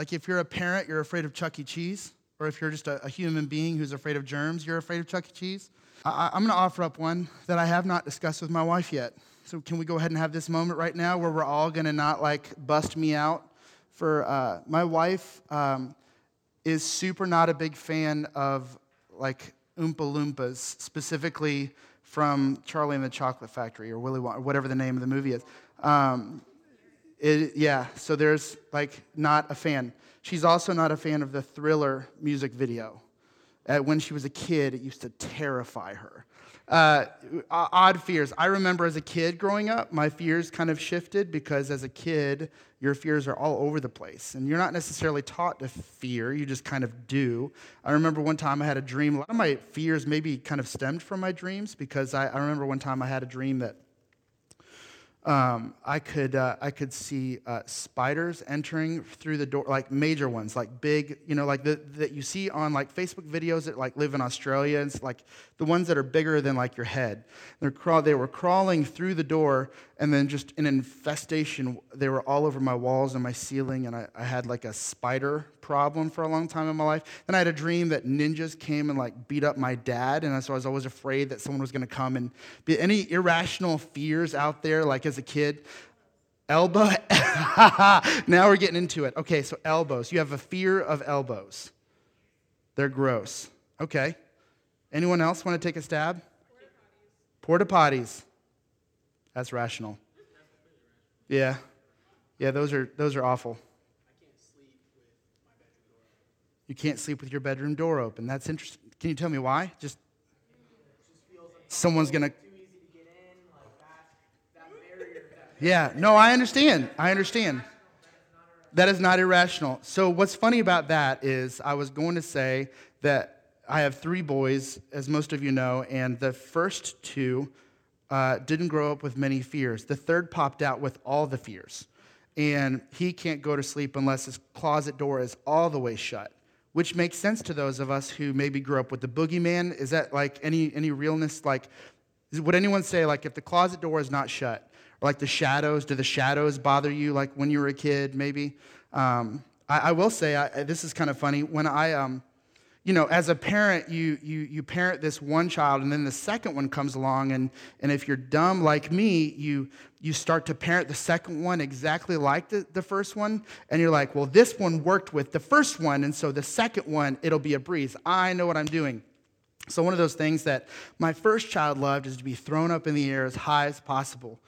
Like if you're a parent, you're afraid of Chuck E. Cheese, or if you're just a, a human being who's afraid of germs, you're afraid of Chuck E. Cheese. I, I'm going to offer up one that I have not discussed with my wife yet. So can we go ahead and have this moment right now where we're all going to not like bust me out for uh, my wife um, is super not a big fan of like Oompa Loompas, specifically from Charlie and the Chocolate Factory or Willy Wonka, whatever the name of the movie is. Um, it, yeah, so there's like not a fan. She's also not a fan of the Thriller music video. Uh, when she was a kid, it used to terrify her. Uh, odd fears. I remember as a kid growing up, my fears kind of shifted because as a kid, your fears are all over the place. And you're not necessarily taught to fear, you just kind of do. I remember one time I had a dream. A lot of my fears maybe kind of stemmed from my dreams because I, I remember one time I had a dream that um, I could uh, I could see uh, spiders entering through the door, like major ones, like big, you know, like the, that you see on like Facebook videos that like live in Australia. It's like the ones that are bigger than like your head. They're they were crawling through the door, and then just an infestation. They were all over my walls and my ceiling, and I, I had like a spider problem for a long time in my life. Then I had a dream that ninjas came and like beat up my dad, and so I was always afraid that someone was going to come and be any irrational fears out there, like as a kid. Elbow. now we're getting into it. Okay, so elbows. You have a fear of elbows. They're gross. Okay. Anyone else want to take a stab? Porta potties. That's rational. Yeah. Yeah, those are those are awful. You can't sleep with your bedroom door open. That's interesting. Can you tell me why? Just someone's to Yeah, no, I understand. I understand. That is not irrational. So, what's funny about that is I was going to say that I have three boys, as most of you know, and the first two uh, didn't grow up with many fears. The third popped out with all the fears. And he can't go to sleep unless his closet door is all the way shut, which makes sense to those of us who maybe grew up with the boogeyman. Is that like any, any realness? Like, would anyone say, like, if the closet door is not shut, or like the shadows, do the shadows bother you, like when you were a kid, maybe? Um, I, I, will say, I, this is kind of funny. When I, um, you know, as a parent, you, you, you parent this one child, and then the second one comes along, and, and if you're dumb like me, you, you start to parent the second one exactly like the, the first one, and you're like, well, this one worked with the first one, and so the second one, it'll be a breeze. I know what I'm doing. So, one of those things that my first child loved is to be thrown up in the air as high as possible.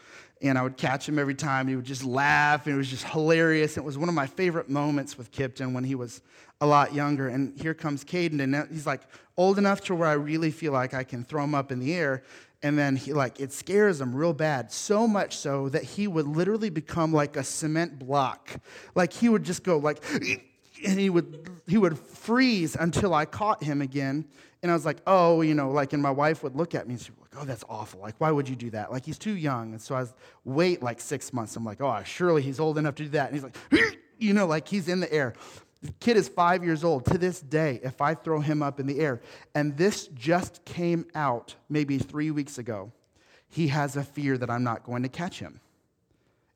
And I would catch him every time. He would just laugh, and it was just hilarious. It was one of my favorite moments with Kipton when he was a lot younger. And here comes Caden, and he's like old enough to where I really feel like I can throw him up in the air. And then he like it scares him real bad, so much so that he would literally become like a cement block. Like he would just go like, and he would he would freeze until I caught him again. And I was like, oh, you know, like, and my wife would look at me and oh, that's awful. Like, why would you do that? Like, he's too young. And so I wait like six months. I'm like, oh, surely he's old enough to do that. And he's like, you know, like he's in the air. The kid is five years old. To this day, if I throw him up in the air, and this just came out maybe three weeks ago, he has a fear that I'm not going to catch him.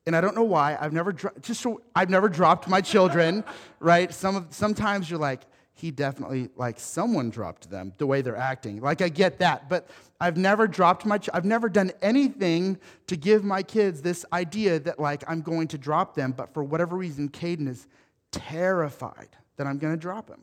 And I don't know why. I've never dro- just so, I've never dropped my children, right? Some of, sometimes you're like, he definitely like someone dropped them the way they're acting. Like i get that but i've never dropped my ch- i've never done anything to give my kids this idea that like i'm going to drop them but for whatever reason caden is terrified that i'm going to drop him.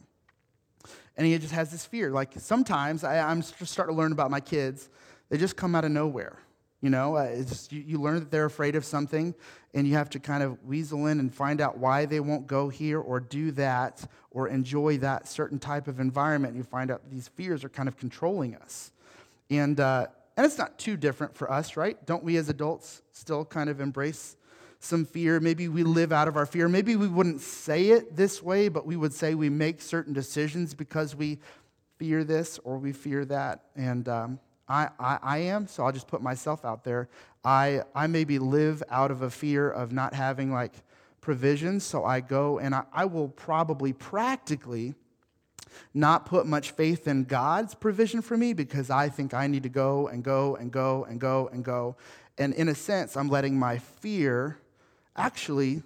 And he just has this fear. Like sometimes I, i'm just starting to learn about my kids. They just come out of nowhere you know, uh, you, you learn that they're afraid of something, and you have to kind of weasel in and find out why they won't go here or do that or enjoy that certain type of environment. You find out these fears are kind of controlling us. And, uh, and it's not too different for us, right? Don't we as adults still kind of embrace some fear? Maybe we live out of our fear. Maybe we wouldn't say it this way, but we would say we make certain decisions because we fear this or we fear that. And um, I, I, I, am, so I'll just put myself out there. I, I maybe live out of a fear of not having like provisions, so I go and I, I will probably practically not put much faith in God's provision for me because I think I need to go and go and go and go and go. And in a sense, I'm letting my fear actually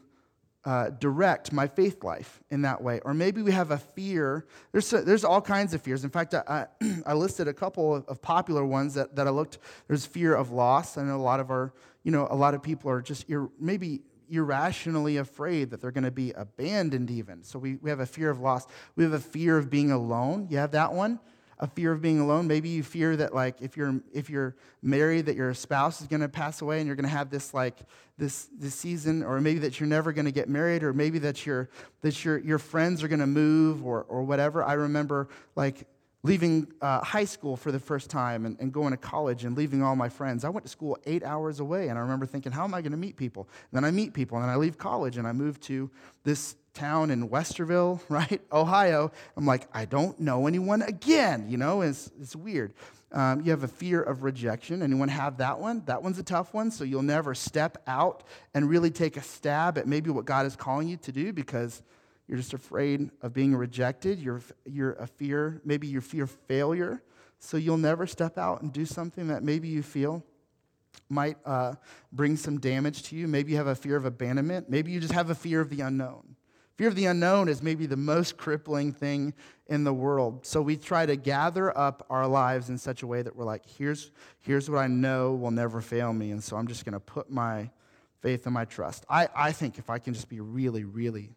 uh, direct my faith life in that way. Or maybe we have a fear. There's, there's all kinds of fears. In fact, I, I listed a couple of, popular ones that, that I looked. There's fear of loss. I know a lot of our, you know, a lot of people are just ir- maybe irrationally afraid that they're going to be abandoned even. So we, we have a fear of loss. We have a fear of being alone. You have that one? A fear of being alone. Maybe you fear that like if you're if you're married that your spouse is going to pass away and you're going to have this like this this season or maybe that you're never going to get married or maybe that your that your your friends are going to move or or whatever. I remember like leaving uh, high school for the first time and, and, going to college and leaving all my friends. I went to school eight hours away, and I remember thinking, how am I going to meet people? And then I meet people, and then I leave college, and I move to this town in Westerville, right, Ohio. I'm like, I don't know anyone again, you know, it's, it's weird. Um, you have a fear of rejection. Anyone have that one? That one's a tough one, so you'll never step out and really take a stab at maybe what God is calling you to do because you're just afraid of being rejected. You're, you're a fear, maybe you fear failure, so you'll never step out and do something that maybe you feel might uh, bring some damage to you. Maybe you have a fear of abandonment. Maybe you just have a fear of the unknown. Fear of the unknown is maybe the most crippling thing in the world. So we try to gather up our lives in such a way that we're like, here's, here's what I know will never fail me. And so I'm just going to put my faith and my trust. I, I think if I can just be really, really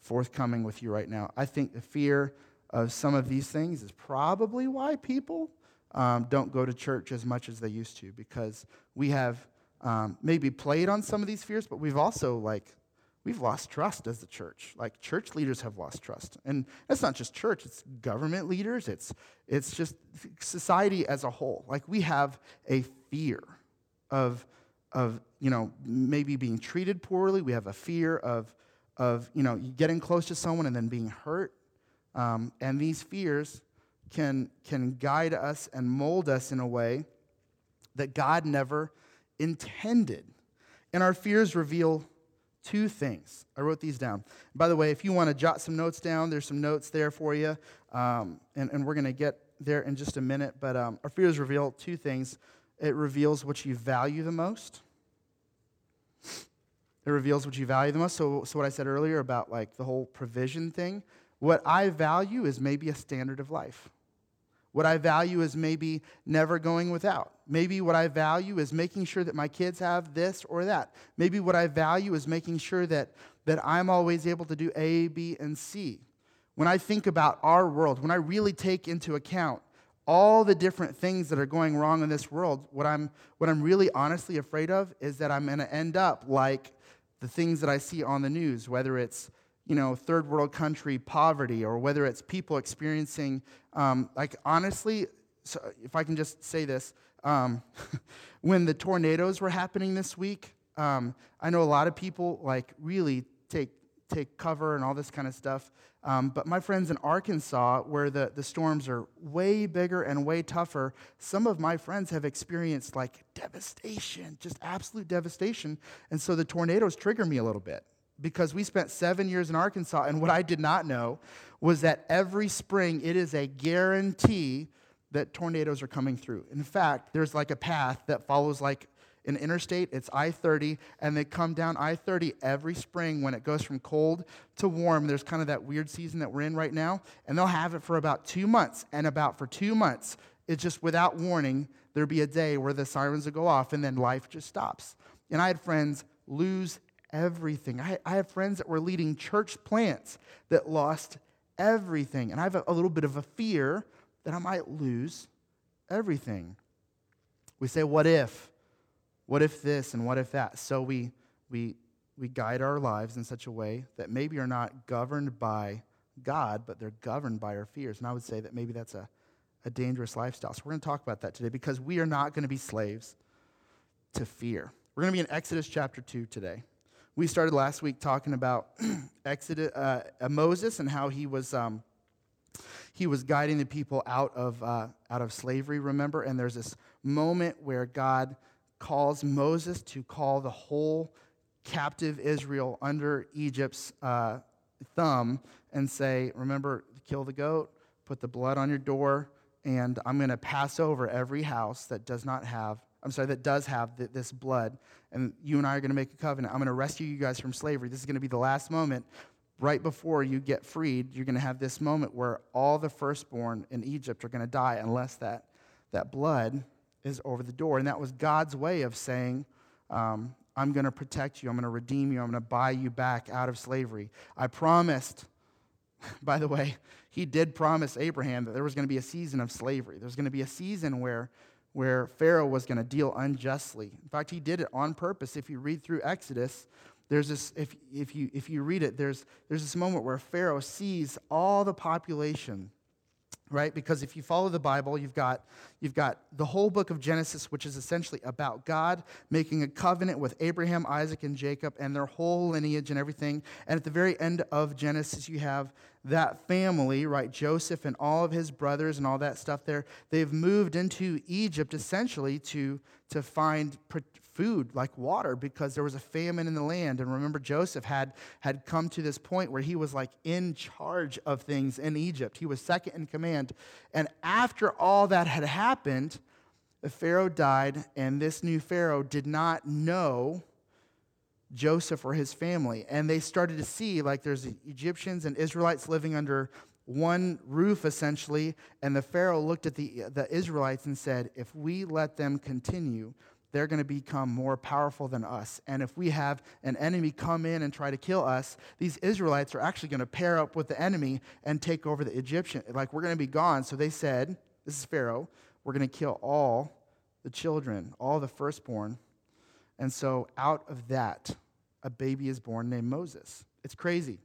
forthcoming with you right now, I think the fear of some of these things is probably why people um, don't go to church as much as they used to because we have um, maybe played on some of these fears, but we've also like we've lost trust as the church. Like church leaders have lost trust. And it's not just church, it's government leaders, it's it's just society as a whole. Like we have a fear of of, you know, maybe being treated poorly. We have a fear of of, you know, getting close to someone and then being hurt. Um, and these fears can can guide us and mold us in a way that God never intended. And our fears reveal two things. I wrote these down. By the way, if you want to jot some notes down, there's some notes there for you. Um, and, and we're going to get there in just a minute. But um, our fears reveal two things it reveals what you value the most. It reveals what you value the most. So, so what I said earlier about like the whole provision thing, what I value is maybe a standard of life. What I value is maybe never going without. Maybe what I value is making sure that my kids have this or that. Maybe what I value is making sure that, that I'm always able to do A, B, and C. When I think about our world, when I really take into account all the different things that are going wrong in this world, what I'm, what I'm really honestly afraid of is that I'm going to end up like the things that I see on the news, whether it's you know, third world country poverty or whether it's people experiencing, um, like, honestly, so if I can just say this, um, when the tornadoes were happening this week, um, I know a lot of people, like, really take, take cover and all this kind of stuff. Um, but my friends in Arkansas, where the, the storms are way bigger and way tougher, some of my friends have experienced like devastation, just absolute devastation. And so the tornadoes trigger me a little bit because we spent seven years in Arkansas, and what I did not know was that every spring it is a guarantee that tornadoes are coming through. In fact, there's like a path that follows like an interstate, it's I 30, and they come down I 30 every spring when it goes from cold to warm. There's kind of that weird season that we're in right now, and they'll have it for about two months. And about for two months, it's just without warning, there'll be a day where the sirens will go off, and then life just stops. And I had friends lose everything. I, I have friends that were leading church plants that lost everything. And I have a, a little bit of a fear that I might lose everything. We say, what if? What if this and what if that? So we, we, we guide our lives in such a way that maybe are not governed by God, but they're governed by our fears. And I would say that maybe that's a, a dangerous lifestyle. So we're going to talk about that today because we are not going to be slaves to fear. We're going to be in Exodus chapter 2 today. We started last week talking about Exodus, uh, uh, Moses and how he was, um, he was guiding the people out of, uh, out of slavery, remember? And there's this moment where God calls Moses to call the whole captive Israel under Egypt's uh, thumb and say, Remember, kill the goat, put the blood on your door, and I'm going to pass over every house that does not have I'm sorry, that does have th- this blood, and you and I are going to make a covenant. I'm going to rescue you guys from slavery. This is going to be the last moment. Right before you get freed, you're going to have this moment where all the firstborn in Egypt are going to die unless that, that blood is over the door. And that was God's way of saying, um, I'm going to protect you. I'm going to redeem you. I'm going to buy you back out of slavery. I promised, by the way, he did promise Abraham that there was going to be a season of slavery. There's going to be a season where where Pharaoh was going to deal unjustly. In fact, he did it on purpose. If you read through Exodus, there's this, if, if, you, if you read it, there's, there's this moment where Pharaoh sees all the population, right? Because if you follow the Bible, you've got, you've got the whole book of Genesis, which is essentially about God making a covenant with Abraham, Isaac, and Jacob and their whole lineage and everything. And at the very end of Genesis, you have that family, right, Joseph and all of his brothers and all that stuff there, they've moved into Egypt essentially to, to find food like water because there was a famine in the land. And remember, Joseph had, had come to this point where he was like in charge of things in Egypt, he was second in command. And after all that had happened, the Pharaoh died, and this new Pharaoh did not know Joseph or his family. And they started to see like there's Egyptians and Israelites living under one roof essentially. And the Pharaoh looked at the, the Israelites and said, if we let them continue, they're going to become more powerful than us. And if we have an enemy come in and try to kill us, these Israelites are actually going to pair up with the enemy and take over the Egyptian. Like, we're going to be gone. So they said, This is Pharaoh, we're going to kill all the children, all the firstborn. And so out of that, a baby is born named Moses. It's crazy.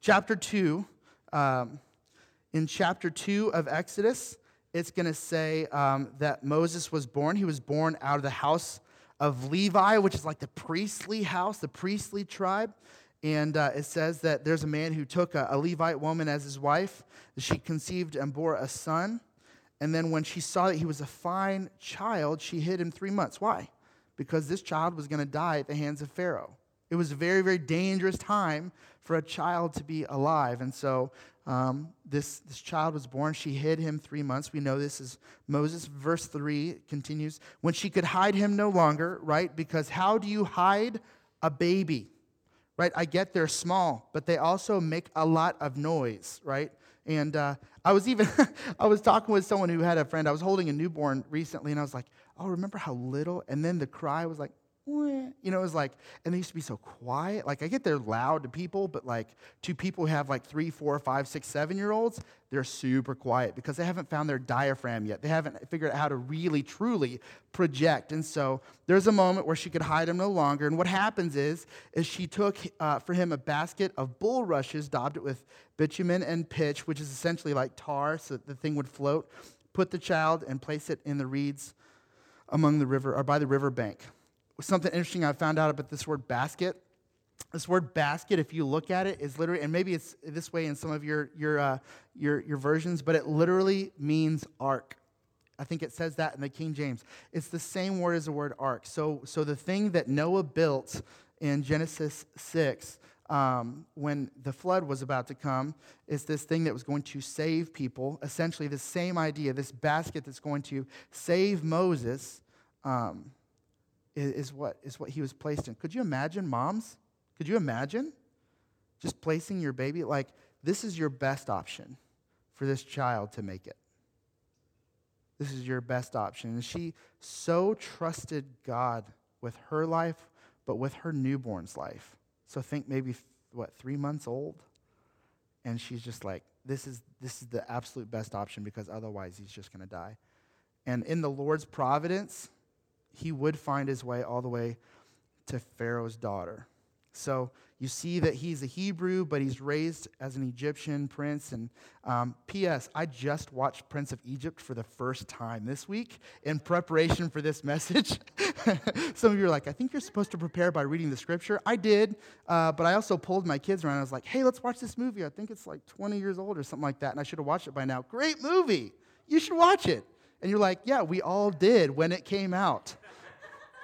Chapter 2, um, in chapter 2 of Exodus, it's going to say um, that Moses was born. He was born out of the house of Levi, which is like the priestly house, the priestly tribe. And uh, it says that there's a man who took a, a Levite woman as his wife. She conceived and bore a son. And then when she saw that he was a fine child, she hid him three months. Why? because this child was going to die at the hands of Pharaoh. It was a very, very dangerous time for a child to be alive. And so um, this, this child was born. She hid him three months. We know this is Moses. Verse 3 continues when she could hide him no longer, right? Because how do you hide a baby? Right? I get they're small, but they also make a lot of noise, right? And uh, I was even, I was talking with someone who had a friend. I was holding a newborn recently, and I was like, oh, remember how little? And then the cry was like. You know, it was like, and they used to be so quiet. Like, I get they're loud to people, but like to people who have like three, four, five, six, seven year olds, they're super quiet because they haven't found their diaphragm yet. They haven't figured out how to really, truly project. And so there's a moment where she could hide him no longer. And what happens is, is she took uh, for him a basket of bulrushes, daubed it with bitumen and pitch, which is essentially like tar, so that the thing would float. Put the child and place it in the reeds among the river or by the river bank. Something interesting I found out about this word basket. This word basket, if you look at it, is literally, and maybe it's this way in some of your, your, uh, your, your versions, but it literally means ark. I think it says that in the King James. It's the same word as the word ark. So, so the thing that Noah built in Genesis 6 um, when the flood was about to come is this thing that was going to save people. Essentially, the same idea, this basket that's going to save Moses, um, is, what, is what he was placed in. Could you imagine, moms? Could you imagine just placing your baby? Like, this is your best option for this child to make it. This is your best option. And she so trusted God with her life, but with her newborn's life so think maybe, what, three months old? And she's just like, this is, this is the absolute best option because otherwise he's just going to die. And in the Lord's providence, he would find his way all the way to Pharaoh's daughter. So you see that he's a Hebrew, but he's raised as an Egyptian prince. And um, P.S., I just watched Prince of Egypt for the first time this week in preparation for this message. Some of you are like, I think you're supposed to prepare by reading the scripture. I did, uh, but I also pulled my kids around. I was like, hey, let's watch this movie. I think it's like 20 years old or something like that. And I should have watched it by now. Great movie. You should watch it. And you're like, yeah, we all did when it came out.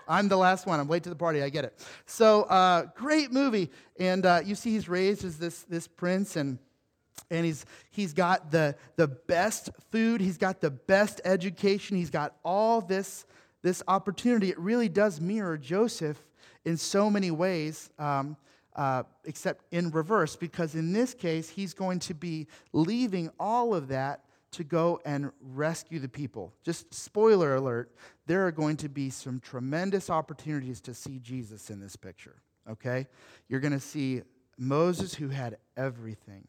I'm the last one. I'm late to the party. I get it. So, uh, great movie. And uh, you see, he's raised as this, this prince, and, and he's, he's got the, the best food, he's got the best education, he's got all this, this opportunity, it really does mirror Joseph in so many ways, um, uh, except in reverse, because in this case, he's going to be leaving all of that to go and rescue the people. Just spoiler alert, there are going to be some tremendous opportunities to see Jesus in this picture, okay? You're going to see Moses, who had everything,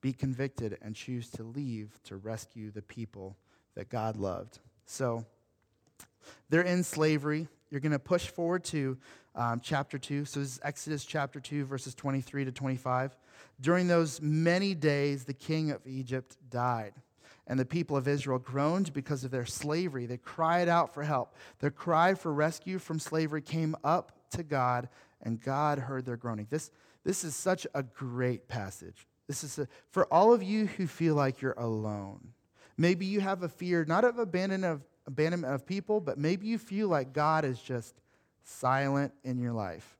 be convicted and choose to leave to rescue the people that God loved. So they're in slavery. You're going to push forward to um, chapter 2. So this is Exodus chapter 2, verses 23 to 25. During those many days, the king of Egypt died. And the people of Israel groaned because of their slavery. They cried out for help. Their cry for rescue from slavery came up to God, and God heard their groaning. This, this is such a great passage. This is a, for all of you who feel like you're alone. Maybe you have a fear, not of abandonment of, abandonment of people, but maybe you feel like God is just silent in your life.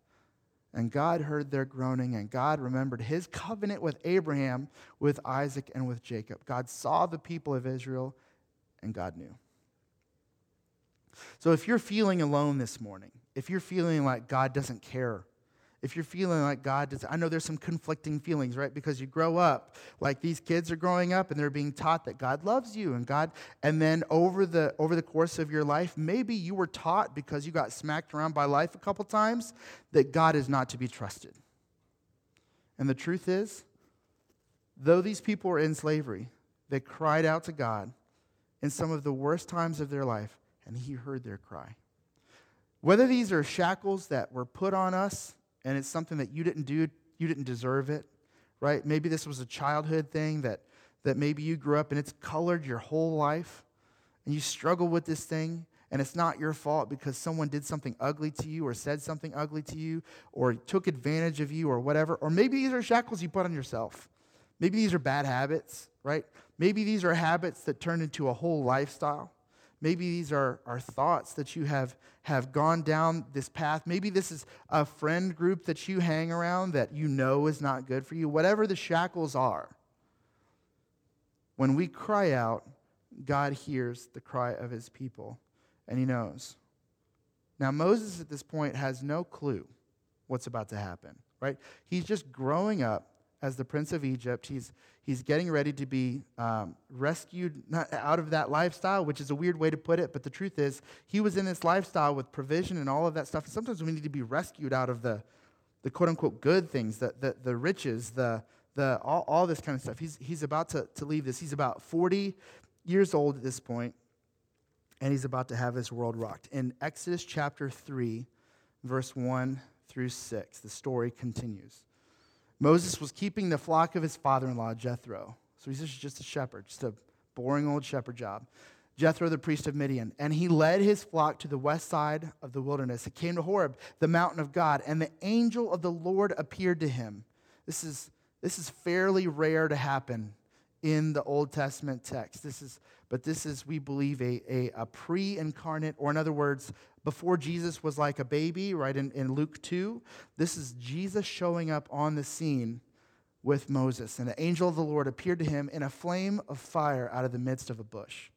And God heard their groaning, and God remembered his covenant with Abraham, with Isaac, and with Jacob. God saw the people of Israel, and God knew. So if you're feeling alone this morning, if you're feeling like God doesn't care if you're feeling like God does, I know there's some conflicting feelings, right? Because you grow up like these kids are growing up and they're being taught that God loves you and God, and then over the over the course of your life, maybe you were taught because you got smacked around by life a couple times that God is not to be trusted. And the truth is, though these people were in slavery, they cried out to God in some of the worst times of their life, and He heard their cry. Whether these are shackles that were put on us and it's something that you didn't do, you didn't deserve it, right? Maybe this was a childhood thing that, that maybe you grew up and it's colored your whole life, and you struggle with this thing, and it's not your fault because someone did something ugly to you or said something ugly to you or took advantage of you or whatever. Or maybe these are shackles you put on yourself. Maybe these are bad habits, right? Maybe these are habits that turn into a whole lifestyle. Maybe these are, are thoughts that you have, have gone down this path. Maybe this is a friend group that you hang around that you know is not good for you. Whatever the shackles are, when we cry out, God hears the cry of his people and he knows. Now, Moses at this point has no clue what's about to happen, right? He's just growing up as the prince of Egypt. He's, he's getting ready to be um, rescued out of that lifestyle, which is a weird way to put it, but the truth is, he was in this lifestyle with provision and all of that stuff. sometimes we need to be rescued out of the, the quote unquote good things, the, the, the riches, the, the, all, all this kind of stuff. He's, he's about to, to leave this. He's about 40 years old at this point, and he's about to have his world rocked. In Exodus chapter 3, verse 1 through 6, the story continues. Moses was keeping the flock of his father in law, Jethro. So he's just a shepherd, just a boring old shepherd job. Jethro, the priest of Midian. And he led his flock to the west side of the wilderness. He came to Horeb, the mountain of God, and the angel of the Lord appeared to him. This is, this is fairly rare to happen in the Old Testament text. This is, but this is, we believe, a, a, a pre incarnate, or in other words, before Jesus was like a baby, right, in, in Luke 2. This is Jesus showing up on the scene with Moses. And the angel of the Lord appeared to him in a flame of fire out of the midst of a bush.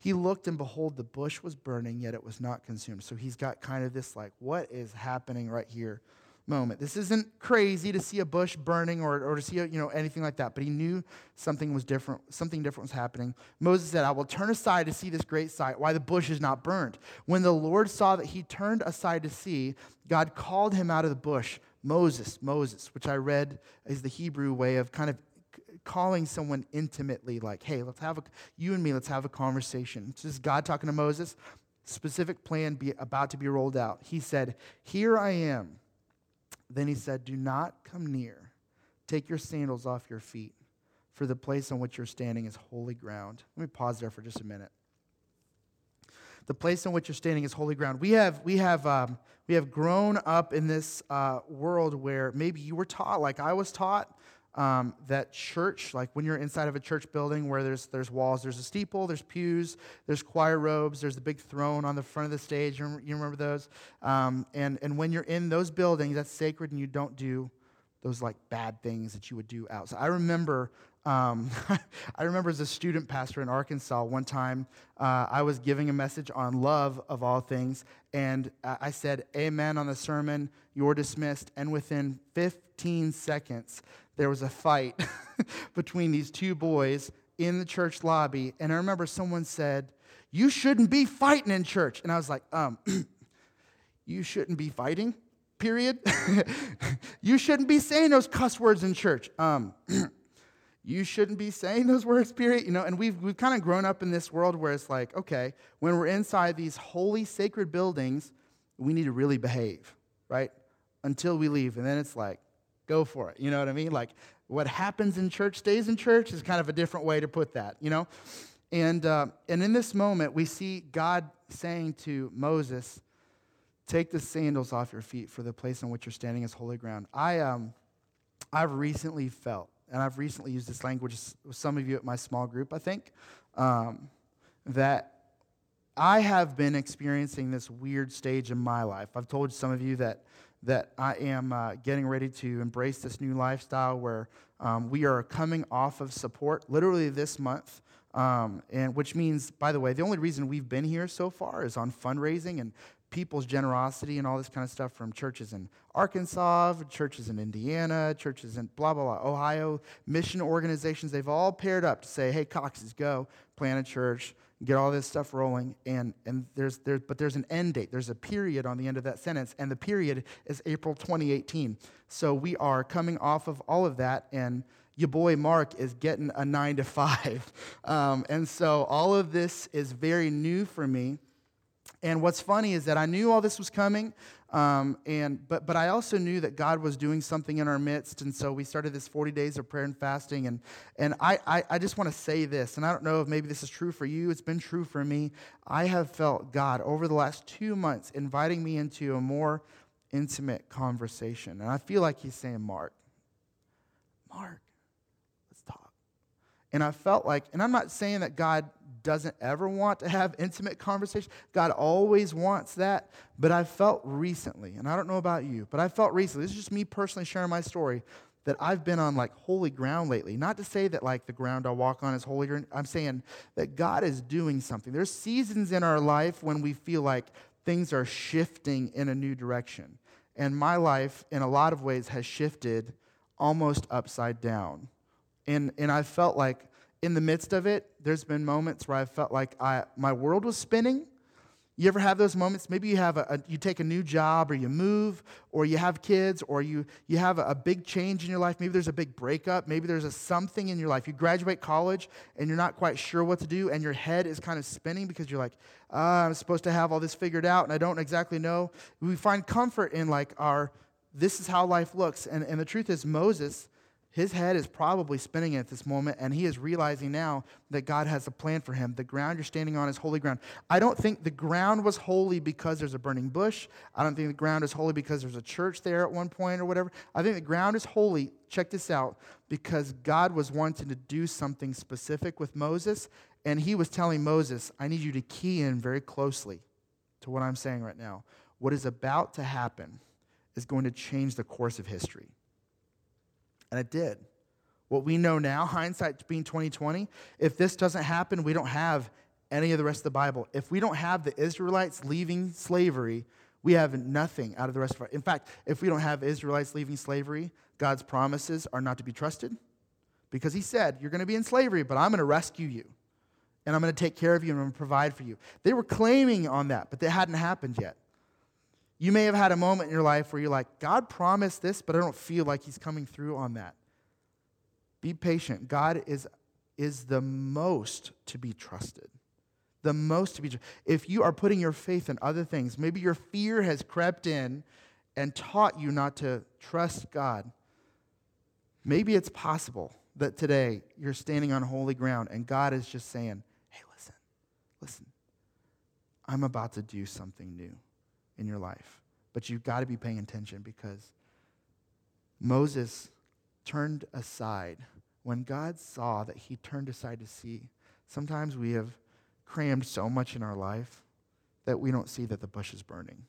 He looked, and behold, the bush was burning, yet it was not consumed. So he's got kind of this, like, what is happening right here? Moment. This isn't crazy to see a bush burning or, or to see a, you know anything like that, but he knew something was different. Something different was happening. Moses said, "I will turn aside to see this great sight, why the bush is not burned." When the Lord saw that he turned aside to see, God called him out of the bush, "Moses, Moses," which I read is the Hebrew way of kind of calling someone intimately, like, "Hey, let's have a you and me, let's have a conversation." This is God talking to Moses. Specific plan be about to be rolled out. He said, "Here I am." Then he said, Do not come near. Take your sandals off your feet, for the place on which you're standing is holy ground. Let me pause there for just a minute. The place on which you're standing is holy ground. We have, we have, um, we have grown up in this uh, world where maybe you were taught, like I was taught, um, that church, like when you're inside of a church building where there's, there's walls, there's a steeple, there's pews, there's choir robes, there's the big throne on the front of the stage. You remember, you remember those? Um, and, and when you're in those buildings, that's sacred and you don't do those like bad things that you would do outside. I remember Um, I remember as a student pastor in Arkansas, one time uh, I was giving a message on love of all things, and I said, Amen on the sermon, you're dismissed. And within 15 seconds, there was a fight between these two boys in the church lobby. And I remember someone said, You shouldn't be fighting in church. And I was like, um, You shouldn't be fighting, period. you shouldn't be saying those cuss words in church. Um, you shouldn't be saying those words, period. You know, and we've, we've kind of grown up in this world where it's like, okay, when we're inside these holy, sacred buildings, we need to really behave, right? Until we leave. And then it's like, go for it. You know what I mean? Like, what happens in church stays in church is kind of a different way to put that, you know? And, uh, and in this moment, we see God saying to Moses, Take the sandals off your feet, for the place on which you're standing is holy ground. I, um, I've recently felt, and I've recently used this language with some of you at my small group, I think, um, that I have been experiencing this weird stage in my life. I've told some of you that, that I am uh, getting ready to embrace this new lifestyle where um, we are coming off of support literally this month. Um, and which means, by the way, the only reason we've been here so far is on fundraising and people's generosity and all this kind of stuff from churches in Arkansas, churches in Indiana, churches in blah, blah, blah, Ohio, mission organizations. They've all paired up to say, hey, Coxes, go plant a church, get all this stuff rolling. And, and there's, there's, but there's an end date. There's a period on the end of that sentence, and the period is April 2018. So we are coming off of all of that, and your boy Mark is getting a nine to five. Um, and so all of this is very new for me. And what's funny is that I knew all this was coming, um, and, but, but I also knew that God was doing something in our midst. And so we started this 40 days of prayer and fasting. And, and I, I, I just want to say this, and I don't know if maybe this is true for you, it's been true for me. I have felt God over the last two months inviting me into a more intimate conversation. And I feel like He's saying, Mark, Mark, let's talk. And I felt like, and I'm not saying that God doesn't ever want to have intimate conversation. God always wants that. But I felt recently, and I don't know about you, but I felt recently, this is just me personally sharing my story, that I've been on like holy ground lately. Not to say that like the ground I walk on is holy. I'm saying that God is doing something. There's seasons in our life when we feel like things are shifting in a new direction. And my life, in a lot of ways, has shifted almost upside down. And, and I felt like in the midst of it, there's been moments where I felt like I, my world was spinning. You ever have those moments? Maybe you have a, a, you take a new job or you move or you have kids or you, you have a, a, big change in your life. Maybe there's a big breakup. Maybe there's a something in your life. You graduate college and you're not quite sure what to do and your head is kind of spinning because you're like, uh, I'm supposed to have all this figured out and I don't exactly know. We find comfort in like our, this is how life looks. And, and the truth is Moses his head is probably spinning at this moment, and he is realizing now that God has a plan for him. The ground you're standing on is holy ground. I don't think the ground was holy because there's a burning bush. I don't think the ground is holy because there's a church there at one point or whatever. I think the ground is holy, check this out, because God was wanting to do something specific with Moses, and he was telling Moses, I need you to key in very closely to what I'm saying right now. What is about to happen is going to change the course of history. And it did. What we know now, hindsight being 2020, if this doesn't happen, we don't have any of the rest of the Bible. If we don't have the Israelites leaving slavery, we have nothing out of the rest of our. In fact, if we don't have Israelites leaving slavery, God's promises are not to be trusted because He said, You're going to be in slavery, but I'm going to rescue you and I'm going to take care of you and I'm going to provide for you. They were claiming on that, but that hadn't happened yet. You may have had a moment in your life where you're like, God promised this, but I don't feel like He's coming through on that. Be patient. God is, is the most to be trusted. The most to be trusted. If you are putting your faith in other things, maybe your fear has crept in and taught you not to trust God. Maybe it's possible that today you're standing on holy ground and God is just saying, hey, listen, listen, I'm about to do something new in your life. But you've got to be paying attention because Moses turned aside. When God saw that he turned aside to see, sometimes we have crammed so much in our life that we don't see that the bush is burning.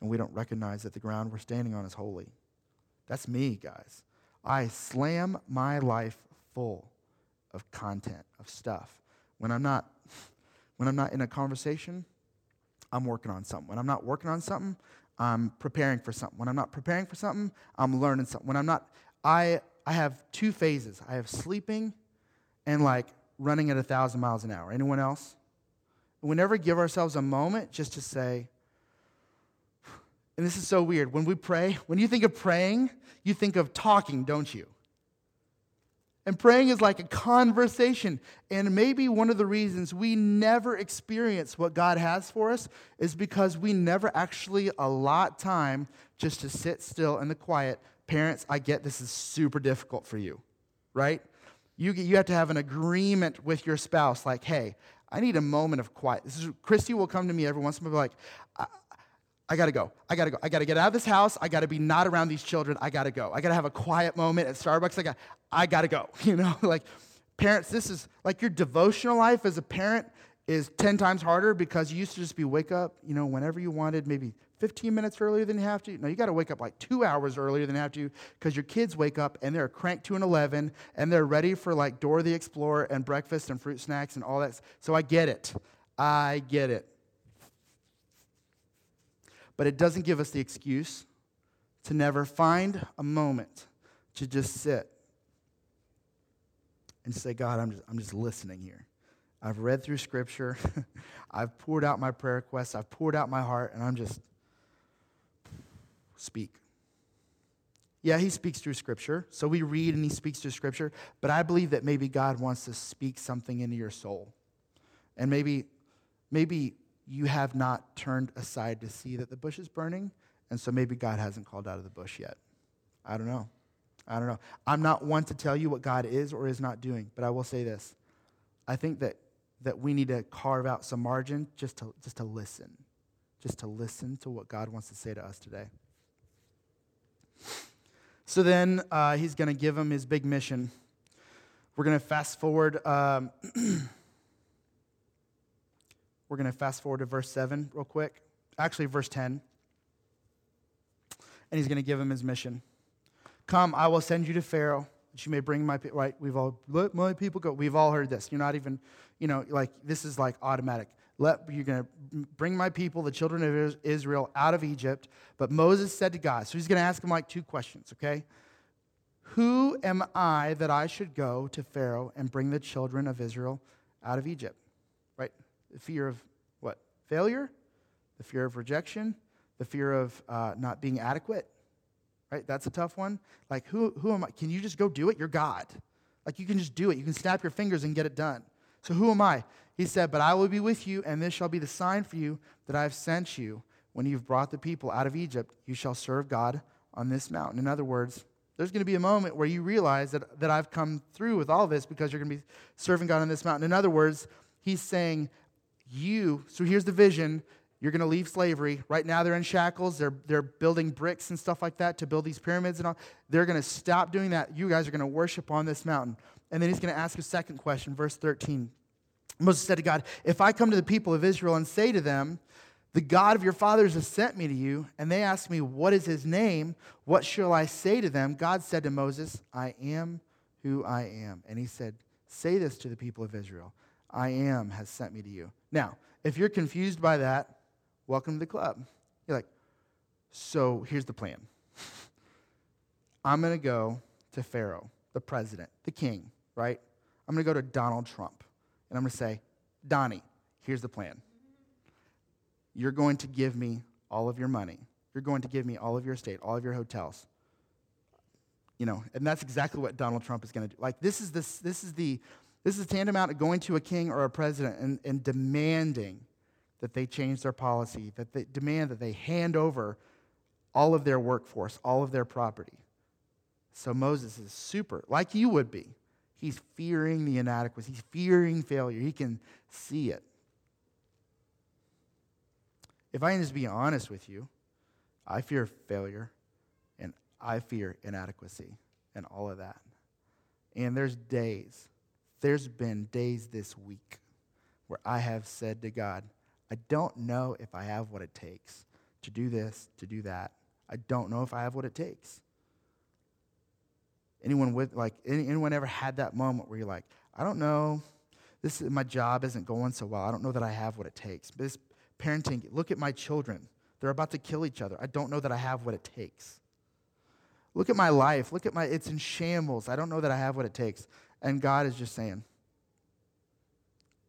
And we don't recognize that the ground we're standing on is holy. That's me, guys. I slam my life full of content, of stuff. When I'm not, when I'm not in a conversation, I'm working on something. When I'm not working on something, I'm preparing for something. When I'm not preparing for something, I'm learning something. When I'm not, I, I have two phases. I have sleeping and like running at a thousand miles an hour. Anyone else? We never give ourselves a moment just to say, and this is so weird. When we pray, when you think of praying, you think of talking, don't you? And praying is like a conversation. And maybe one of the reasons we never experience what God has for us is because we never actually allot time just to sit still in the quiet. Parents, I get this is super difficult for you, right? You, you have to have an agreement with your spouse, like, hey, I need a moment of quiet. This is Christy will come to me every once in a while, like, I, gotta go. I gotta go. I gotta get out of this house. I gotta be not around these children. I gotta go. I gotta have a quiet moment at Starbucks. I got, I gotta go. You know, like parents, this is like your devotional life as a parent is 10 times harder because you used to just be wake up, you know, whenever you wanted, maybe 15 minutes earlier than you have to. No, you got to wake up like two hours earlier than you have to because your kids wake up and they're cranked to an 11 and they're ready for like Dora the Explorer and breakfast and fruit snacks and all that. So I get it. I get it. But it doesn't give us the excuse to never find a moment to just sit and say, God, I'm just, I'm just listening here. I've read through scripture. I've poured out my prayer requests. I've poured out my heart, and I'm just speak. Yeah, he speaks through scripture. So we read and he speaks through scripture. But I believe that maybe God wants to speak something into your soul. And maybe, maybe you have not turned aside to see that the bush is burning. And so maybe God hasn't called out of the bush yet. I don't know. I don't know. I'm not one to tell you what God is or is not doing, but I will say this. I think that, that we need to carve out some margin just to, just to listen, just to listen to what God wants to say to us today. So then uh, he's going to give him his big mission. We're going to fast forward. Um, we're going to fast forward to verse 7 real quick. Actually, verse 10. And he's going to give him his mission. Come, I will send you to Pharaoh that you may bring my people. Right? We've all, let my people go. We've all heard this. You're not even, you know, like this is like automatic. Let, you're going to bring my people, the children of Israel, out of Egypt. But Moses said to God, so he's going to ask him like two questions, okay? Who am I that I should go to Pharaoh and bring the children of Israel out of Egypt? The fear of what? Failure? The fear of rejection? The fear of uh, not being adequate? Right? That's a tough one. Like, who, who am I? Can you just go do it? You're God. Like, you can just do it. You can snap your fingers and get it done. So, who am I? He said, But I will be with you, and this shall be the sign for you that I have sent you. When you've brought the people out of Egypt, you shall serve God on this mountain. In other words, there's going to be a moment where you realize that, that I've come through with all this because you're going to be serving God on this mountain. In other words, he's saying, You, so here's the vision. You're going to leave slavery. Right now, they're in shackles. They're, they're building bricks and stuff like that to build these pyramids and all. They're going to stop doing that. You guys are going to worship on this mountain. And then he's going to ask a second question, verse 13. Moses said to God, If I come to the people of Israel and say to them, The God of your fathers has sent me to you, and they ask me, What is his name? What shall I say to them? God said to Moses, I am who I am. And he said, Say this to the people of Israel I am has sent me to you. Now, if you're confused by that, welcome to the club. You're like, So here's the plan I'm going to go to Pharaoh, the president, the king, right? I'm going to go to Donald Trump and I'm going to say, Donnie, here's the plan. You're going to give me all of your money. You're going to give me all of your estate, all of your hotels. You know, and that's exactly what Donald Trump is going to do. Like this is this this is the this is tantamount to going to a king or a president and, and demanding that they change their policy, that they demand that they hand over all of their workforce, all of their property. So Moses is super, like you would be. He's fearing the inadequacy, he's fearing failure. He can see it. If I can just be honest with you, I fear failure and I fear inadequacy and all of that. And there's days, there's been days this week where I have said to God, I don't know if I have what it takes to do this, to do that. I don't know if I have what it takes. Anyone with like anyone ever had that moment where you're like, I don't know, this my job isn't going so well. I don't know that I have what it takes. This parenting, look at my children. They're about to kill each other. I don't know that I have what it takes. Look at my life. Look at my it's in shambles. I don't know that I have what it takes. And God is just saying,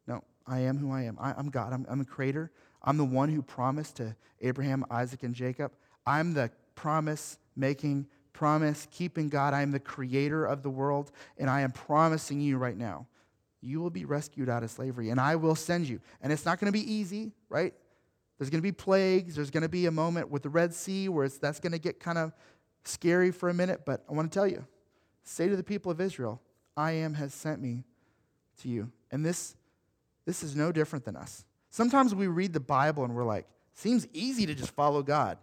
No, I am who I am. I, am God. I'm, I'm the creator. I'm the one who promised to Abraham, Isaac, and Jacob. I'm the promise making promise keeping God. I am the creator of the world, and I am promising you right now, you will be rescued out of slavery, and I will send you. And it's not going to be easy, right? There's going to be plagues. There's going to be a moment with the Red Sea where that's going to get kind of scary for a minute, but I want to tell you say to the people of Israel, I am has sent me to you. And this, this is no different than us. Sometimes we read the Bible and we're like, seems easy to just follow God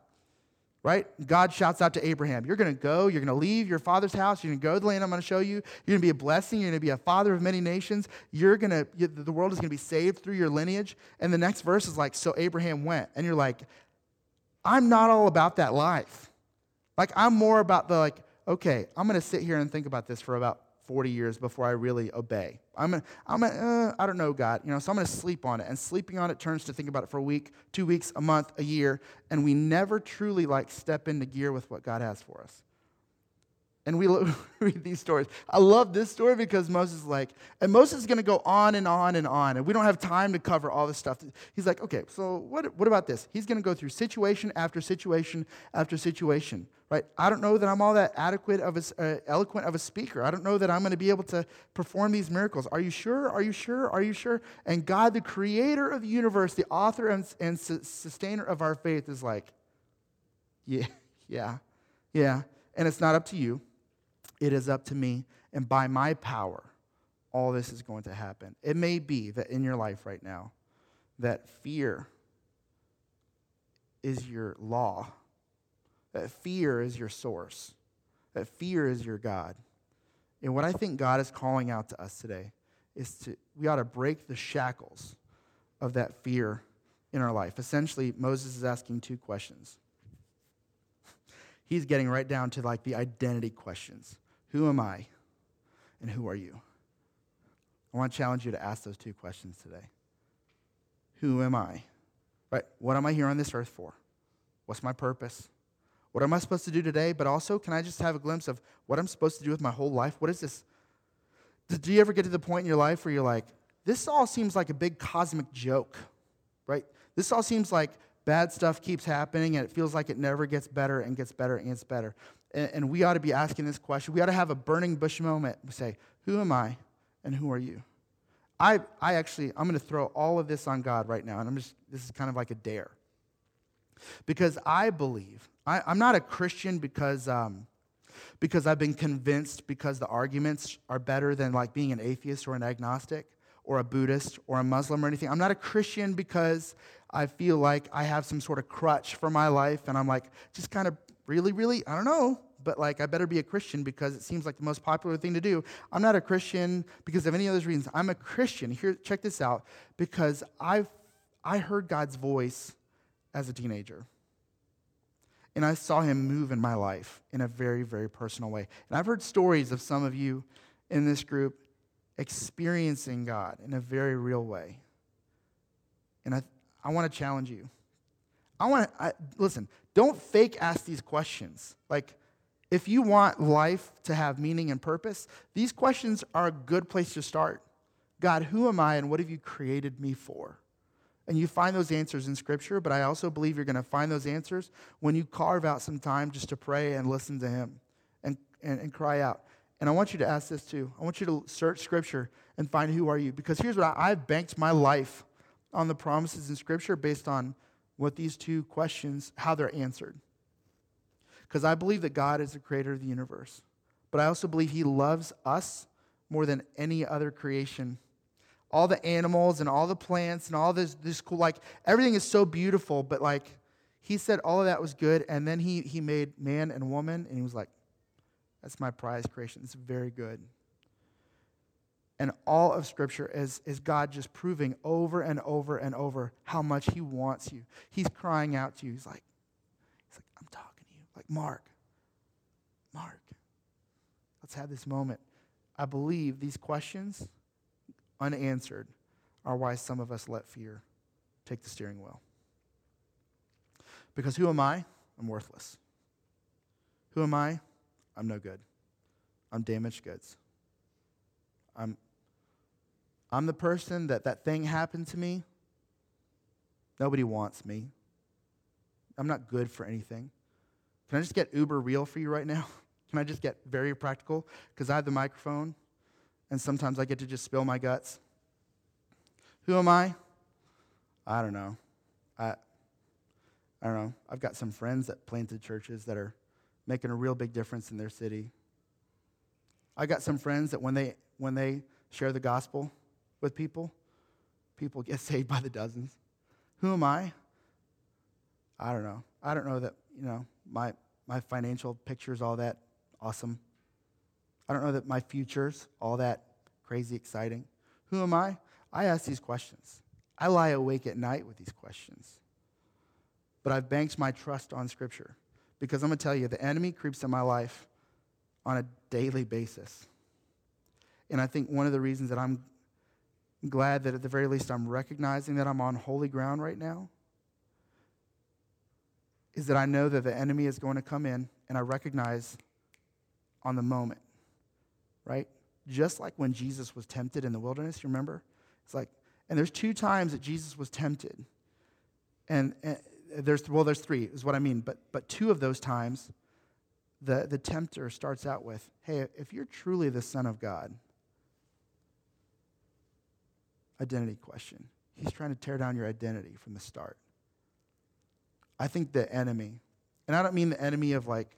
right? God shouts out to Abraham, You're going to go, you're going to leave your father's house, you're going to go to the land I'm going to show you, you're going to be a blessing, you're going to be a father of many nations, you're going to, the world is going to be saved through your lineage. And the next verse is like, So Abraham went. And you're like, I'm not all about that life. Like, I'm more about the, like, okay, I'm going to sit here and think about this for about 40 years before I really obey. I'm, a, I'm a, uh, I don't know, God. You know, so I'm going to sleep on it. And sleeping on it turns to think about it for a week, two weeks, a month, a year. And we never truly like step into gear with what God has for us. And we read these stories. I love this story because Moses is like, and Moses is going to go on and on and on, and we don't have time to cover all this stuff. He's like, okay, so what, what about this? He's going to go through situation after situation after situation, right? I don't know that I'm all that adequate of a, uh, eloquent of a speaker. I don't know that I'm going to be able to perform these miracles. Are you sure? Are you sure? Are you sure? And God, the creator of the universe, the author and, and su- sustainer of our faith, is like, yeah, yeah, yeah. And it's not up to you. It is up to me, and by my power, all this is going to happen. It may be that in your life right now, that fear is your law, that fear is your source, that fear is your God. And what I think God is calling out to us today is to we ought to break the shackles of that fear in our life. Essentially, Moses is asking two questions. He's getting right down to like the identity questions. Who am I? And who are you? I want to challenge you to ask those two questions today. Who am I? Right? What am I here on this earth for? What's my purpose? What am I supposed to do today? But also, can I just have a glimpse of what I'm supposed to do with my whole life? What is this? Did you ever get to the point in your life where you're like, this all seems like a big cosmic joke, right? This all seems like bad stuff keeps happening and it feels like it never gets better and gets better and gets better. And, and we ought to be asking this question. We ought to have a burning bush moment. We say, Who am I and who are you? I, I actually, I'm going to throw all of this on God right now. And I'm just, this is kind of like a dare. Because I believe, I, am not a Christian because, um, because I've been convinced because the arguments are better than like being an atheist or an agnostic or a Buddhist or a Muslim or anything. I'm not a Christian because I feel like I have some sort of crutch for my life and I'm like, just kind of really, really, I don't know, but like I better be a Christian because it seems like the most popular thing to do. I'm not a Christian because of any of those reasons. I'm a Christian. Here, check this out, because I I heard God's voice as a teenager. And I saw him move in my life in a very, very personal way. And I've heard stories of some of you in this group experiencing God in a very real way. And I, I want to challenge you. I want to, listen, don't fake ask these questions. Like, if you want life to have meaning and purpose, these questions are a good place to start. God, who am I and what have you created me for? And you find those answers in Scripture, but I also believe you're going to find those answers when you carve out some time just to pray and listen to Him and, and, and cry out. And I want you to ask this too. I want you to search Scripture and find who are you. Because here's what I, I've banked my life on the promises in Scripture based on what these two questions, how they're answered. Because I believe that God is the creator of the universe. But I also believe He loves us more than any other creation. All the animals and all the plants and all this, this cool, like everything is so beautiful, but like He said all of that was good, and then He, he made man and woman, and He was like, that's my prize creation. It's very good and all of Scripture is, is God just proving over and over and over how much He wants you. He's crying out to you. He's like, He's like, I'm talking to you. Like, Mark, Mark, Let's have this moment. I believe these questions, unanswered, are why some of us let fear take the steering wheel. Because who am I? I'm worthless. Who am I? I'm no good. I'm damaged goods. I'm, I'm the person that that thing happened to me. Nobody wants me. I'm not good for anything. Can I just get uber real for you right now? Can I just get very practical? Because I have the microphone, and sometimes I get to just spill my guts. Who am I? I don't know. I, I don't know. I've got some friends that planted churches that are making a real big difference in their city. I got some friends that when they when they share the gospel with people, people get saved by the dozens. Who am I? I don't know. I don't know that, you know, my my financial picture is all that awesome. I don't know that my future's all that crazy exciting. Who am I? I ask these questions. I lie awake at night with these questions. But I've banked my trust on Scripture because I'm going to tell you, the enemy creeps in my life on a daily basis. And I think one of the reasons that I'm glad that at the very least I'm recognizing that I'm on holy ground right now is that I know that the enemy is going to come in and I recognize on the moment, right? Just like when Jesus was tempted in the wilderness, you remember? It's like, and there's two times that Jesus was tempted. And, and there's, well, there's three, is what I mean. But, but two of those times, the, the tempter starts out with, hey, if you're truly the Son of God, identity question. He's trying to tear down your identity from the start. I think the enemy, and I don't mean the enemy of like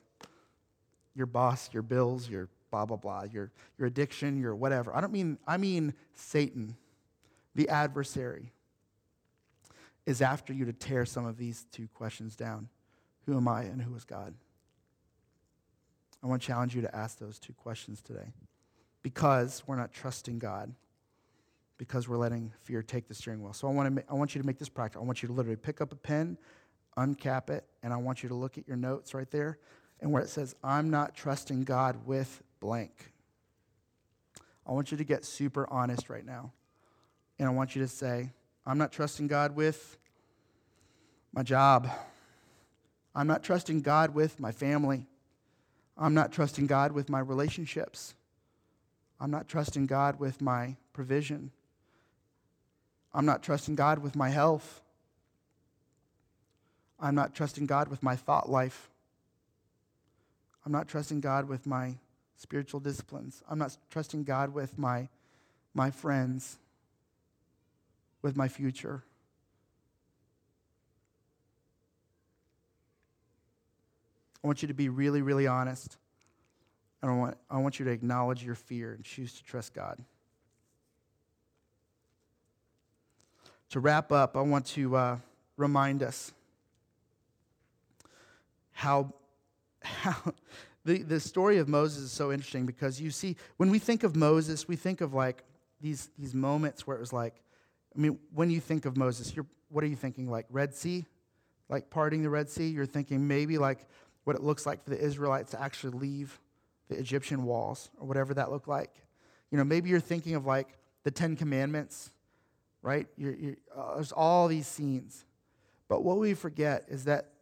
your boss, your bills, your blah, blah, blah, your, your addiction, your whatever. I don't mean, I mean Satan, the adversary, is after you to tear some of these two questions down Who am I and who is God? I want to challenge you to ask those two questions today because we're not trusting God, because we're letting fear take the steering wheel. So I want, to ma- I want you to make this practical. I want you to literally pick up a pen, uncap it, and I want you to look at your notes right there and where it says, I'm not trusting God with blank. I want you to get super honest right now. And I want you to say, I'm not trusting God with my job. I'm not trusting God with my family. I'm not trusting God with my relationships. I'm not trusting God with my provision. I'm not trusting God with my health. I'm not trusting God with my thought life. I'm not trusting God with my spiritual disciplines. I'm not trusting God with my, my friends, with my future. I want you to be really, really honest. And I want, I want you to acknowledge your fear and choose to trust God. To wrap up, I want to uh, remind us how, how the, the story of Moses is so interesting because you see, when we think of Moses, we think of like these, these moments where it was like, I mean, when you think of Moses, you're, what are you thinking? Like Red Sea? Like parting the Red Sea? You're thinking maybe like what it looks like for the Israelites to actually leave the Egyptian walls or whatever that looked like. You know, maybe you're thinking of like the Ten Commandments, right? You're, you're, uh, there's all these scenes. But what we forget is that,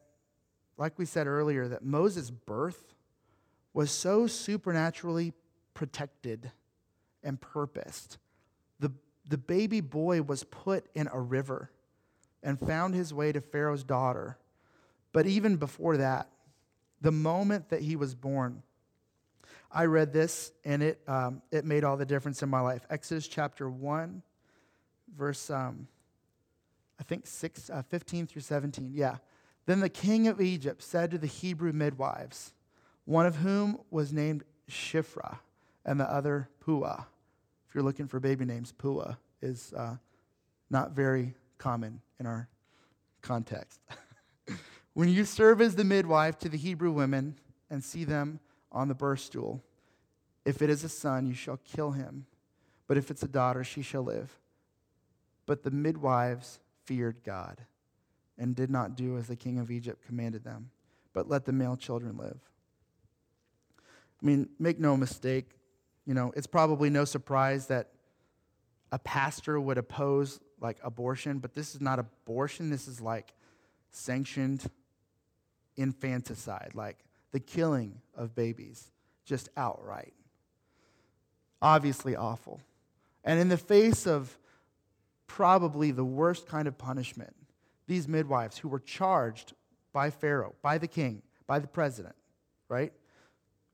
like we said earlier, that Moses' birth was so supernaturally protected and purposed. The, the baby boy was put in a river and found his way to Pharaoh's daughter. But even before that, the moment that he was born, I read this and it, um, it made all the difference in my life. Exodus chapter 1, verse, um, I think six, uh, 15 through 17. Yeah. Then the king of Egypt said to the Hebrew midwives, one of whom was named Shiphrah and the other Puah. If you're looking for baby names, Puah is uh, not very common in our context. when you serve as the midwife to the Hebrew women and see them on the birth stool. If it is a son, you shall kill him. But if it's a daughter, she shall live. But the midwives feared God and did not do as the king of Egypt commanded them, but let the male children live. I mean, make no mistake, you know, it's probably no surprise that a pastor would oppose like abortion, but this is not abortion. This is like sanctioned infanticide, like the killing of babies, just outright. Obviously awful. And in the face of probably the worst kind of punishment, these midwives who were charged by Pharaoh, by the king, by the president, right,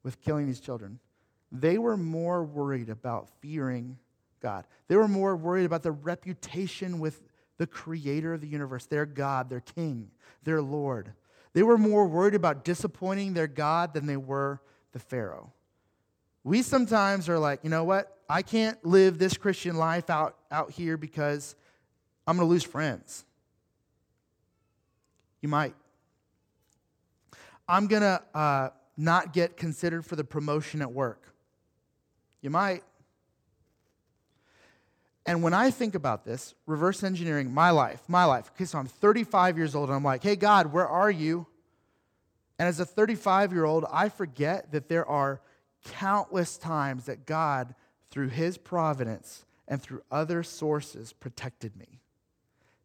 with killing these children, they were more worried about fearing God. They were more worried about their reputation with the creator of the universe, their God, their king, their Lord. They were more worried about disappointing their God than they were the Pharaoh. We sometimes are like, you know what? I can't live this Christian life out, out here because I'm going to lose friends. You might. I'm going to uh, not get considered for the promotion at work. You might. And when I think about this, reverse engineering my life, my life, okay, so I'm 35 years old and I'm like, hey, God, where are you? And as a 35 year old, I forget that there are countless times that God, through his providence and through other sources, protected me.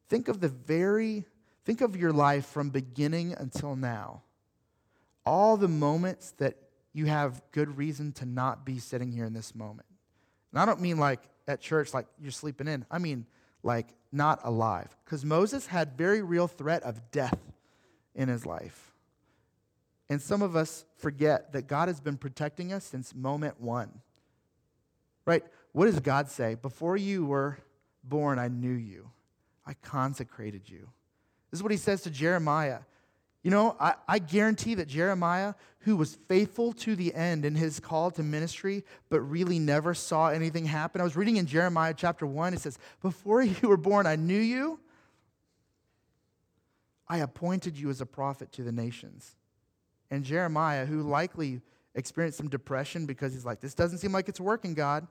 Think of the very, think of your life from beginning until now. All the moments that you have good reason to not be sitting here in this moment. And I don't mean like at church, like you're sleeping in. I mean, like not alive. Because Moses had very real threat of death in his life. And some of us forget that God has been protecting us since moment one. Right? What does God say? Before you were born, I knew you, I consecrated you. This is what he says to Jeremiah. You know, I, I, guarantee that Jeremiah, who was faithful to the end in his call to ministry, but really never saw anything happen. I was reading in Jeremiah chapter 1, it says, Before you were born, I knew you. I appointed you as a prophet to the nations. And Jeremiah, who likely experienced some depression because he's like, This doesn't seem like it's working, God.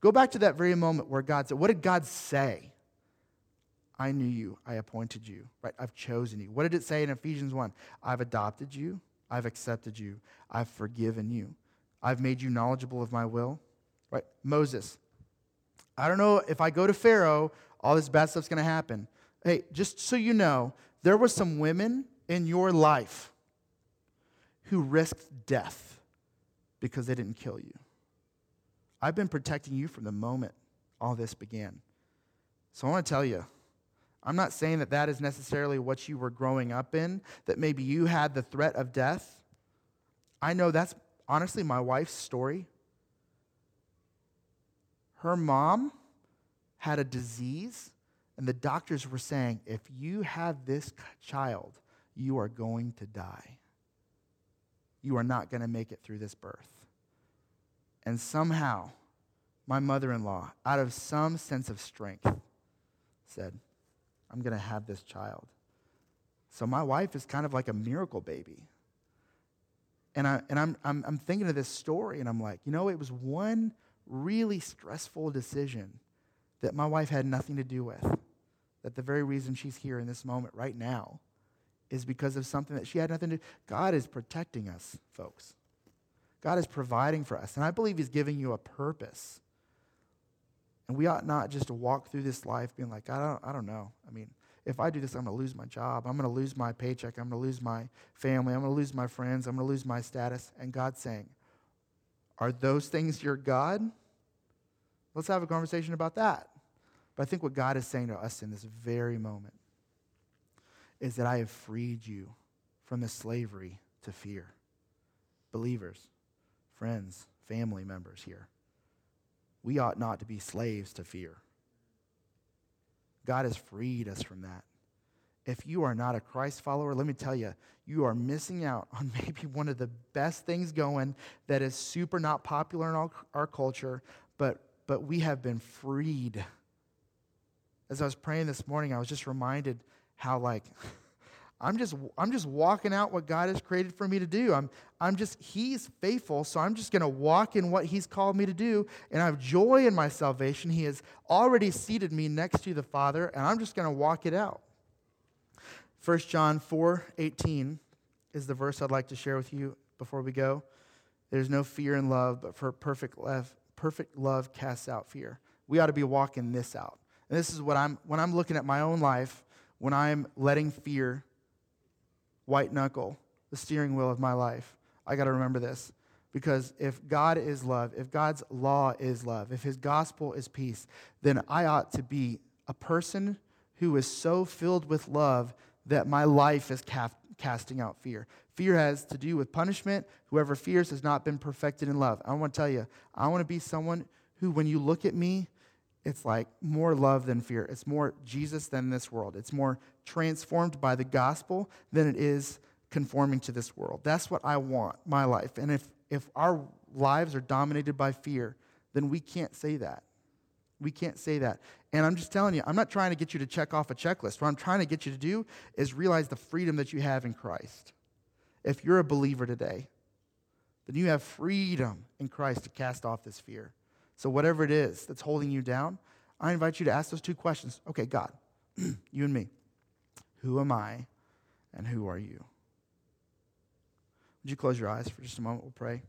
Go back to that very moment where God said, What did God say? I knew you, I appointed you, right? I've chosen you. What did it say in Ephesians 1? I've adopted you, I've accepted you, I've forgiven you, I've made you knowledgeable of my will, right? Moses, I don't know if I go to Pharaoh, all this bad stuff's gonna happen. Hey, just so you know, there were some women in your life who risked death because they didn't kill you. I've been protecting you from the moment all this began. So I want to tell you, I'm not saying that that is necessarily what you were growing up in, that maybe you had the threat of death. I know that's honestly my wife's story. Her mom had a disease, and the doctors were saying, if you have this child, you are going to die. You are not going to make it through this birth. And somehow, my mother in law, out of some sense of strength, said, I'm going to have this child. So my wife is kind of like a miracle baby. And, I, and I'm, I'm, I'm thinking of this story, and I'm like, you know, it was one really stressful decision that my wife had nothing to do with. That the very reason she's here in this moment right now is because of something that she had nothing to do. God is protecting us, folks. God is providing for us. And I believe He's giving you a purpose. And we ought not just to walk through this life being like, I don't, I don't know. I mean, if I do this, I'm going to lose my job. I'm going to lose my paycheck. I'm going to lose my family. I'm going to lose my friends. I'm going to lose my status. And God's saying, Are those things your God? Let's have a conversation about that. But I think what God is saying to us in this very moment is that I have freed you from the slavery to fear. Believers, friends, family members here we ought not to be slaves to fear. God has freed us from that. If you are not a Christ follower, let me tell you, you are missing out on maybe one of the best things going that is super not popular in our, our culture, but, but we have been freed. As I was praying this morning, I was just reminded how, like, I'm just, I'm just walking out what God has created for me to do. I'm, I'm just, He's faithful, so I'm just going to walk in what He's called me to do. And I have joy in my salvation. He has already seated me next to the Father, and I'm just going to walk it out. 1 John 4 18 is the verse I'd like to share with you before we go. There's no fear in love, but for perfect love, perfect love casts out fear. We ought to be walking this out. And this is what I'm when I'm looking at my own life, when I'm letting fear white knuckle the steering wheel of my life. I got to remember this. Because if God is love, if God's law is love, if his gospel is peace, then I ought to be a person who is so filled with love that my life is casting out fear. Fear has to do with punishment. Whoever fears has not been perfected in love. I want to tell you, I want to be someone who, when you look at me, it's like more love than fear. It's more Jesus than this world. It's more transformed by the gospel than it is conforming to this world. That's what I want, my life. And if, if our lives are dominated by fear, then we can't say that. We can't say that. And I'm just telling you, I'm not trying to get you to check off a checklist. What I'm trying to get you to do is realize the freedom that you have in Christ. If you're a believer today, then you have freedom in Christ to cast off this fear. So, whatever it is that's holding you down, I invite you to ask those two questions. Okay, God, you and me, who am I and who are you? Would you close your eyes for just a moment? We'll pray.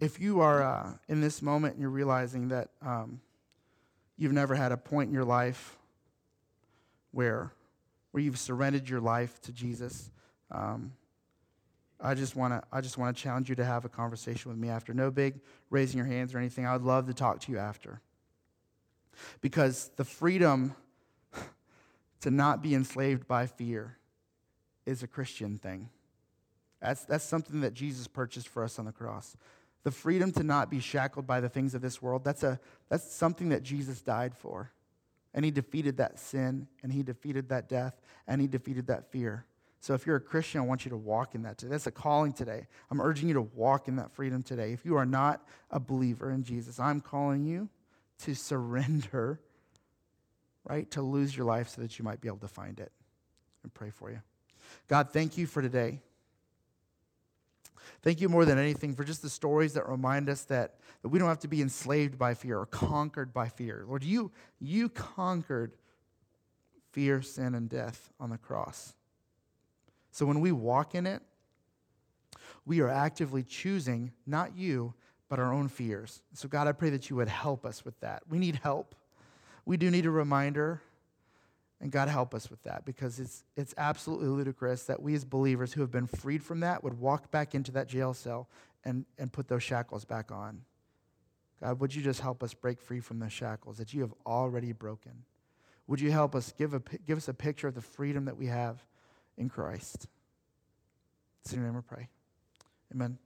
If you are uh, in this moment and you're realizing that um, you've never had a point in your life where, where you've surrendered your life to Jesus, um, I just want to I just want to challenge you to have a conversation with me after. No big raising your hands or anything. I would love to talk to you after. Because the freedom to not be enslaved by fear is a Christian thing. That's, that's something that Jesus purchased for us on the cross. The freedom to not be shackled by the things of this world, that's, a, that's something that Jesus died for. And he defeated that sin, and he defeated that death, and he defeated that fear. So if you're a Christian, I want you to walk in that today. That's a calling today. I'm urging you to walk in that freedom today. If you are not a believer in Jesus, I'm calling you to surrender, right? To lose your life so that you might be able to find it. And pray for you. God, thank you for today. Thank you more than anything for just the stories that remind us that, that we don't have to be enslaved by fear or conquered by fear. Lord, you, you conquered fear, sin, and death on the cross. So when we walk in it, we are actively choosing not you, but our own fears. So, God, I pray that you would help us with that. We need help. We do need a reminder. And God, help us with that because it's, it's absolutely ludicrous that we as believers who have been freed from that would walk back into that jail cell and, and put those shackles back on. God, would you just help us break free from the shackles that you have already broken? Would you help us give, a, give us a picture of the freedom that we have in Christ? It's in your name we pray. Amen.